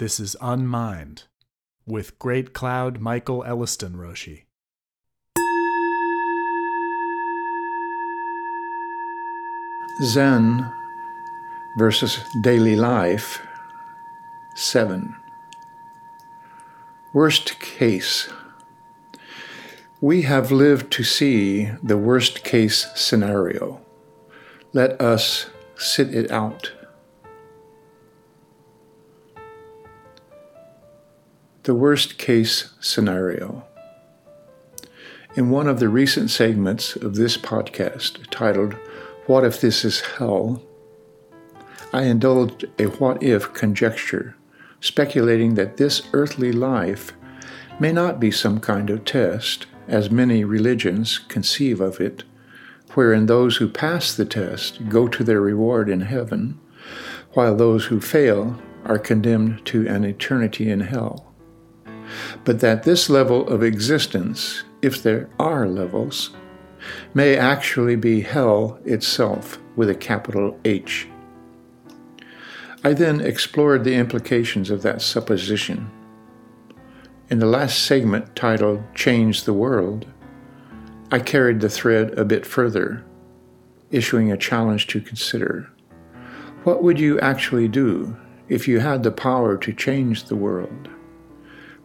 This is Unmind with Great Cloud Michael Elliston Roshi. Zen versus daily life 7. Worst case. We have lived to see the worst case scenario. Let us sit it out. The worst case scenario. In one of the recent segments of this podcast titled, What If This Is Hell? I indulged a what if conjecture, speculating that this earthly life may not be some kind of test, as many religions conceive of it, wherein those who pass the test go to their reward in heaven, while those who fail are condemned to an eternity in hell but that this level of existence, if there are levels, may actually be hell itself with a capital H. I then explored the implications of that supposition. In the last segment titled Change the World, I carried the thread a bit further, issuing a challenge to consider. What would you actually do if you had the power to change the world?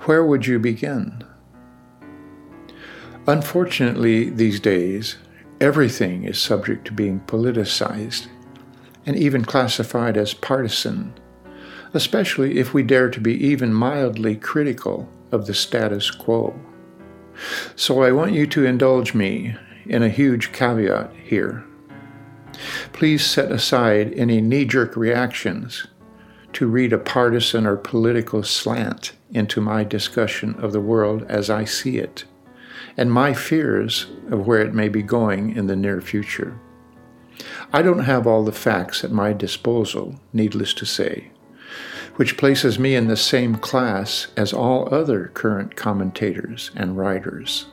Where would you begin? Unfortunately, these days, everything is subject to being politicized and even classified as partisan, especially if we dare to be even mildly critical of the status quo. So I want you to indulge me in a huge caveat here. Please set aside any knee jerk reactions to read a partisan or political slant into my discussion of the world as I see it, and my fears of where it may be going in the near future. I don't have all the facts at my disposal, needless to say, which places me in the same class as all other current commentators and writers.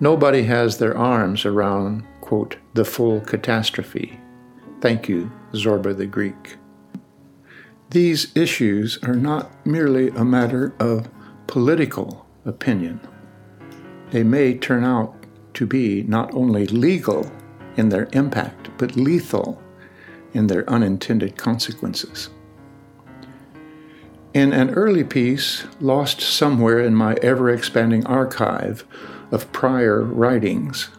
Nobody has their arms around, quote, the full catastrophe. Thank you, Zorba the Greek. These issues are not merely a matter of political opinion. They may turn out to be not only legal in their impact, but lethal in their unintended consequences. In an early piece, lost somewhere in my ever expanding archive of prior writings,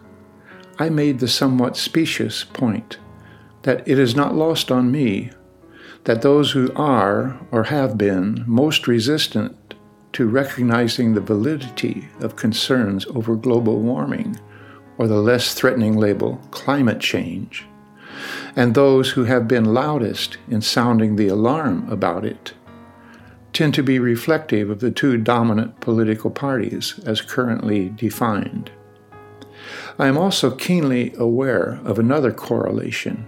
I made the somewhat specious point that it is not lost on me that those who are or have been most resistant to recognizing the validity of concerns over global warming, or the less threatening label climate change, and those who have been loudest in sounding the alarm about it, tend to be reflective of the two dominant political parties as currently defined. I am also keenly aware of another correlation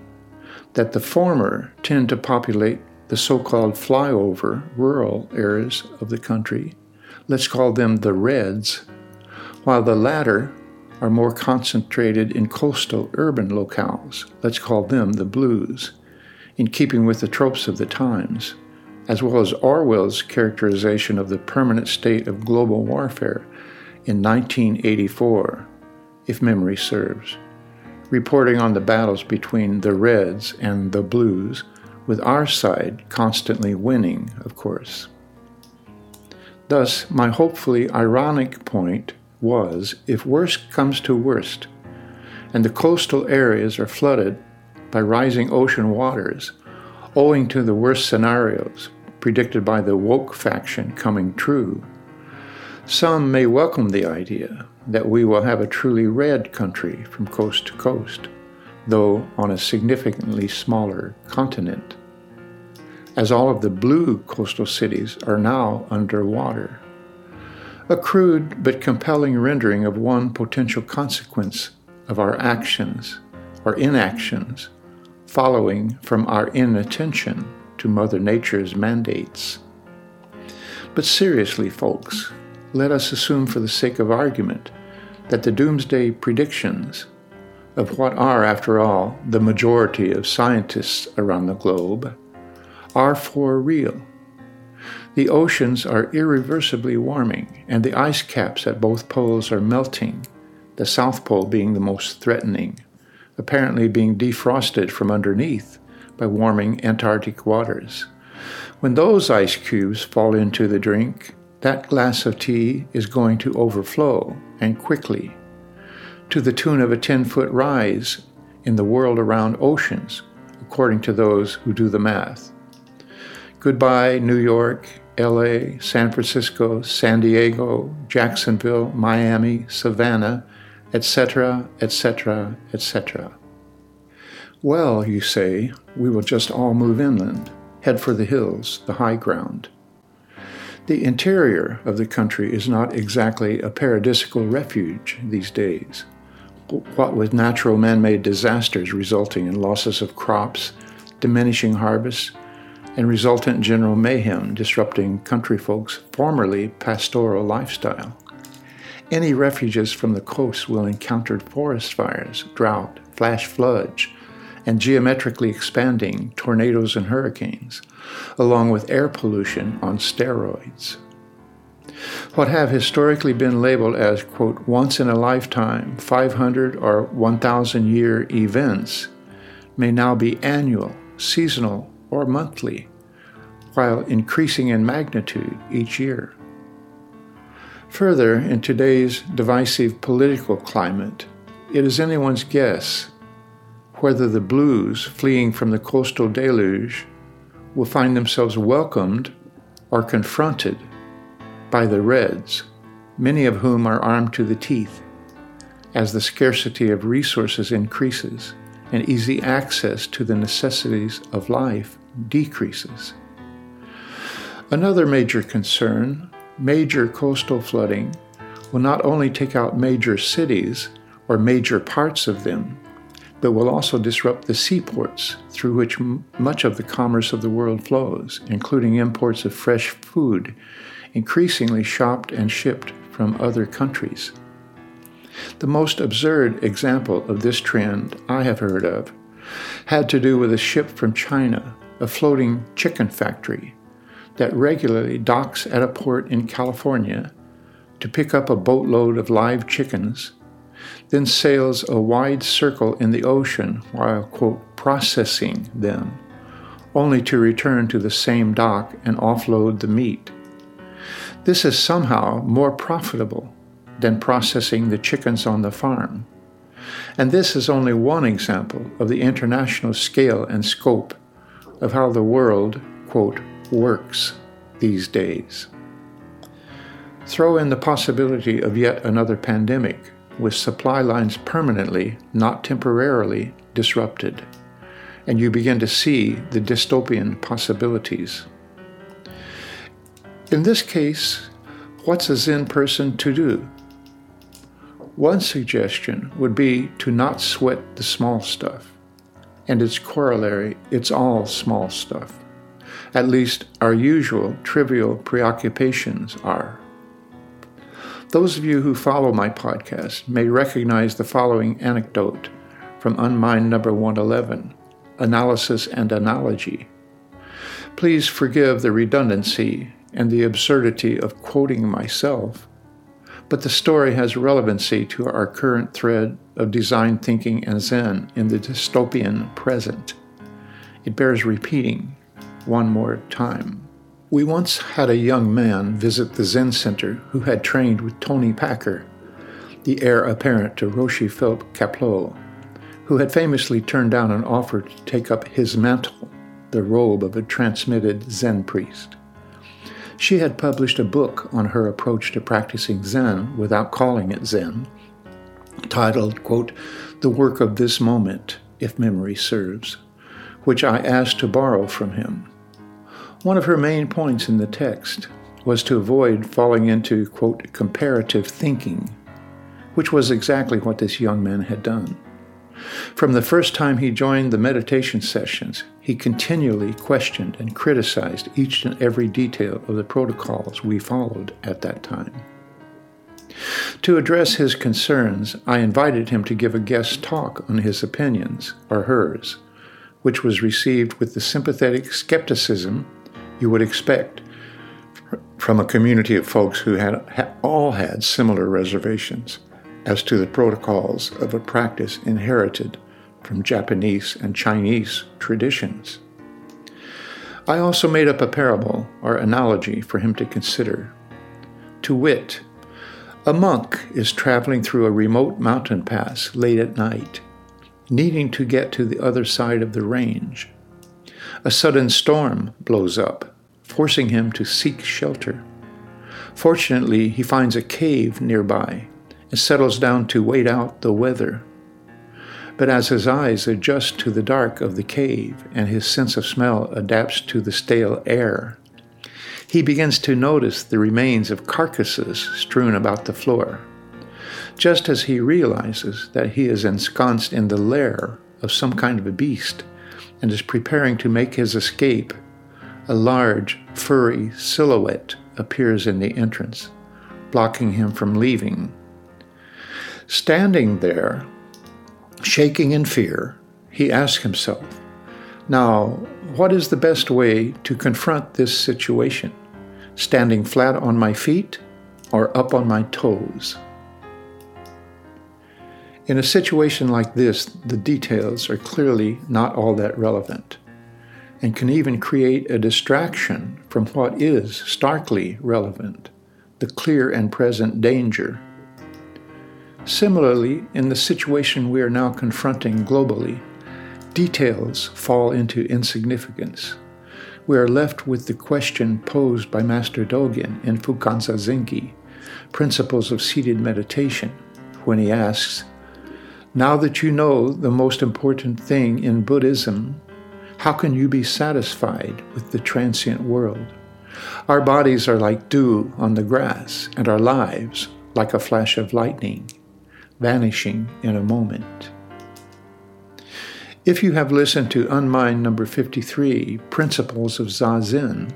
that the former tend to populate the so called flyover rural areas of the country, let's call them the Reds, while the latter are more concentrated in coastal urban locales, let's call them the Blues, in keeping with the tropes of the times, as well as Orwell's characterization of the permanent state of global warfare in 1984, if memory serves reporting on the battles between the Reds and the Blues, with our side constantly winning, of course. Thus, my hopefully ironic point was if worst comes to worst, and the coastal areas are flooded by rising ocean waters, owing to the worst scenarios predicted by the woke faction coming true, some may welcome the idea that we will have a truly red country from coast to coast, though on a significantly smaller continent, as all of the blue coastal cities are now underwater. A crude but compelling rendering of one potential consequence of our actions or inactions following from our inattention to Mother Nature's mandates. But seriously, folks, let us assume for the sake of argument that the doomsday predictions of what are, after all, the majority of scientists around the globe are for real. The oceans are irreversibly warming, and the ice caps at both poles are melting, the South Pole being the most threatening, apparently being defrosted from underneath by warming Antarctic waters. When those ice cubes fall into the drink, that glass of tea is going to overflow, and quickly, to the tune of a 10 foot rise in the world around oceans, according to those who do the math. Goodbye, New York, LA, San Francisco, San Diego, Jacksonville, Miami, Savannah, etc., etc., etc. Well, you say, we will just all move inland, head for the hills, the high ground. The interior of the country is not exactly a paradisical refuge these days. What with natural man made disasters resulting in losses of crops, diminishing harvests, and resultant general mayhem disrupting country folks' formerly pastoral lifestyle. Any refuges from the coast will encounter forest fires, drought, flash floods, and geometrically expanding tornadoes and hurricanes, along with air pollution on steroids. What have historically been labeled as, quote, once in a lifetime, 500 or 1,000 year events may now be annual, seasonal, or monthly, while increasing in magnitude each year. Further, in today's divisive political climate, it is anyone's guess whether the blues fleeing from the coastal deluge will find themselves welcomed or confronted by the reds, many of whom are armed to the teeth, as the scarcity of resources increases and easy access to the necessities of life decreases. Another major concern major coastal flooding will not only take out major cities or major parts of them, but will also disrupt the seaports through which m- much of the commerce of the world flows, including imports of fresh food, increasingly shopped and shipped from other countries. The most absurd example of this trend I have heard of had to do with a ship from China, a floating chicken factory that regularly docks at a port in California to pick up a boatload of live chickens then sails a wide circle in the ocean while, quote, processing them, only to return to the same dock and offload the meat. This is somehow more profitable than processing the chickens on the farm. And this is only one example of the international scale and scope of how the world, quote, works these days. Throw in the possibility of yet another pandemic with supply lines permanently, not temporarily, disrupted, and you begin to see the dystopian possibilities. In this case, what's a Zen person to do? One suggestion would be to not sweat the small stuff, and its corollary, it's all small stuff. At least our usual trivial preoccupations are. Those of you who follow my podcast may recognize the following anecdote from Unmind number 111 Analysis and Analogy. Please forgive the redundancy and the absurdity of quoting myself, but the story has relevancy to our current thread of design thinking and Zen in the dystopian present. It bears repeating one more time. We once had a young man visit the Zen Center who had trained with Toni Packer, the heir apparent to Roshi Philip Kapleau, who had famously turned down an offer to take up his mantle, the robe of a transmitted Zen priest. She had published a book on her approach to practicing Zen without calling it Zen, titled, quote, The Work of This Moment, if memory serves, which I asked to borrow from him. One of her main points in the text was to avoid falling into, quote, comparative thinking, which was exactly what this young man had done. From the first time he joined the meditation sessions, he continually questioned and criticized each and every detail of the protocols we followed at that time. To address his concerns, I invited him to give a guest talk on his opinions, or hers, which was received with the sympathetic skepticism you would expect from a community of folks who had all had similar reservations as to the protocols of a practice inherited from Japanese and Chinese traditions. I also made up a parable or analogy for him to consider. To wit, a monk is traveling through a remote mountain pass late at night, needing to get to the other side of the range. A sudden storm blows up, forcing him to seek shelter. Fortunately, he finds a cave nearby and settles down to wait out the weather. But as his eyes adjust to the dark of the cave and his sense of smell adapts to the stale air, he begins to notice the remains of carcasses strewn about the floor. Just as he realizes that he is ensconced in the lair of some kind of a beast, and is preparing to make his escape, a large, furry silhouette appears in the entrance, blocking him from leaving. Standing there, shaking in fear, he asks himself, Now, what is the best way to confront this situation? Standing flat on my feet or up on my toes? In a situation like this, the details are clearly not all that relevant and can even create a distraction from what is starkly relevant the clear and present danger. Similarly, in the situation we are now confronting globally, details fall into insignificance. We are left with the question posed by Master Dogen in Fukan Zazengi, Principles of Seated Meditation, when he asks, now that you know the most important thing in Buddhism, how can you be satisfied with the transient world? Our bodies are like dew on the grass, and our lives like a flash of lightning, vanishing in a moment. If you have listened to Unmind number 53, Principles of Zazen,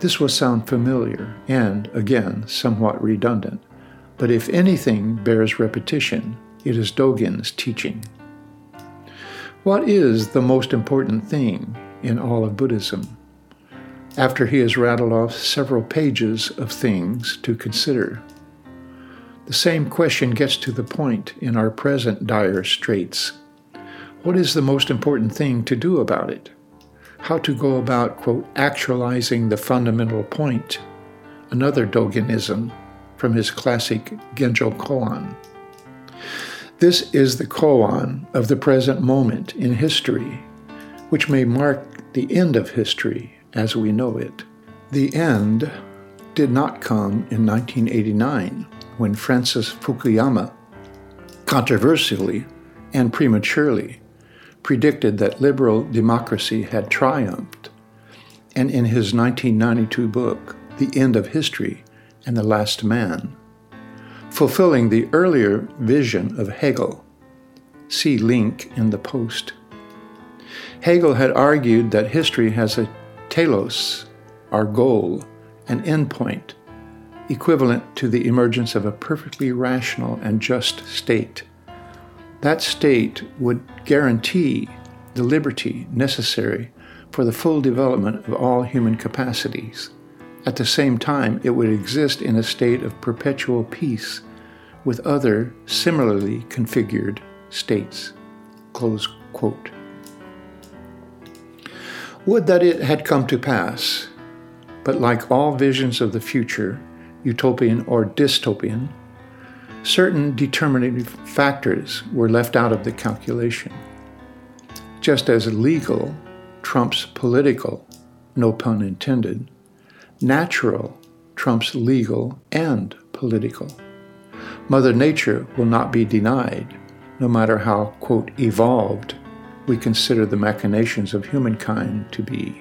this will sound familiar and, again, somewhat redundant, but if anything bears repetition, it is Dogen's teaching. What is the most important thing in all of Buddhism? After he has rattled off several pages of things to consider, the same question gets to the point in our present dire straits. What is the most important thing to do about it? How to go about, quote, actualizing the fundamental point, another Dogenism from his classic Genjo Koan. This is the koan of the present moment in history, which may mark the end of history as we know it. The end did not come in 1989 when Francis Fukuyama controversially and prematurely predicted that liberal democracy had triumphed, and in his 1992 book, The End of History and the Last Man, fulfilling the earlier vision of Hegel. See link in the post. Hegel had argued that history has a telos, our goal, an endpoint, equivalent to the emergence of a perfectly rational and just state. That state would guarantee the liberty necessary for the full development of all human capacities. At the same time, it would exist in a state of perpetual peace with other similarly configured states. Would that it had come to pass, but like all visions of the future, utopian or dystopian, certain determinative factors were left out of the calculation. Just as legal trumps political, no pun intended, natural trumps legal and political. Mother Nature will not be denied, no matter how, quote, evolved we consider the machinations of humankind to be.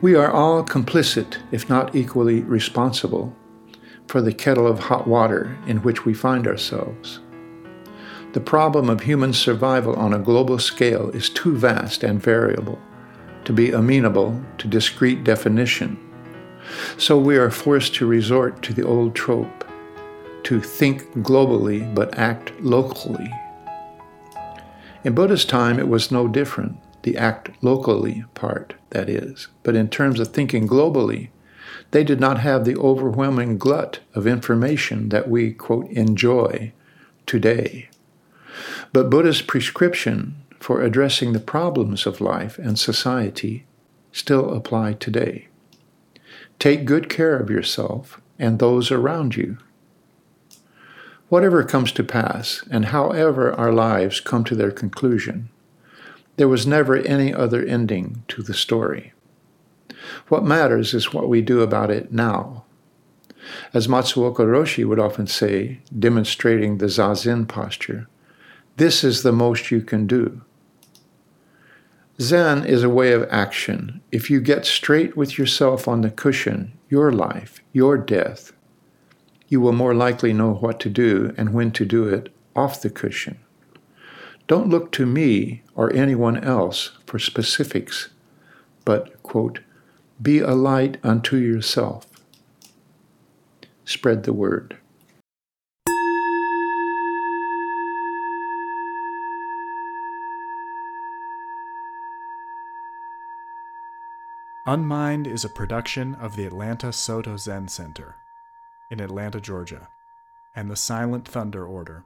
We are all complicit, if not equally responsible, for the kettle of hot water in which we find ourselves. The problem of human survival on a global scale is too vast and variable to be amenable to discrete definition. So we are forced to resort to the old trope to think globally but act locally. In Buddha's time, it was no different, the act locally part, that is. But in terms of thinking globally, They did not have the overwhelming glut of information that we, quote, enjoy today. But Buddha's prescription for addressing the problems of life and society still apply today. Take good care of yourself and those around you. Whatever comes to pass, and however our lives come to their conclusion, there was never any other ending to the story. What matters is what we do about it now. As Matsuoka Roshi would often say, demonstrating the Zazen posture, this is the most you can do. Zen is a way of action. If you get straight with yourself on the cushion, your life, your death, you will more likely know what to do and when to do it off the cushion. Don't look to me or anyone else for specifics, but, quote, be a light unto yourself. Spread the word. Unmind is a production of the Atlanta Soto Zen Center in Atlanta, Georgia, and the Silent Thunder Order.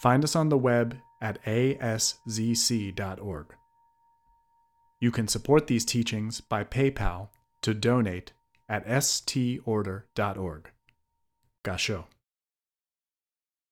Find us on the web at aszc.org. You can support these teachings by PayPal to donate at storder.org. Gasho.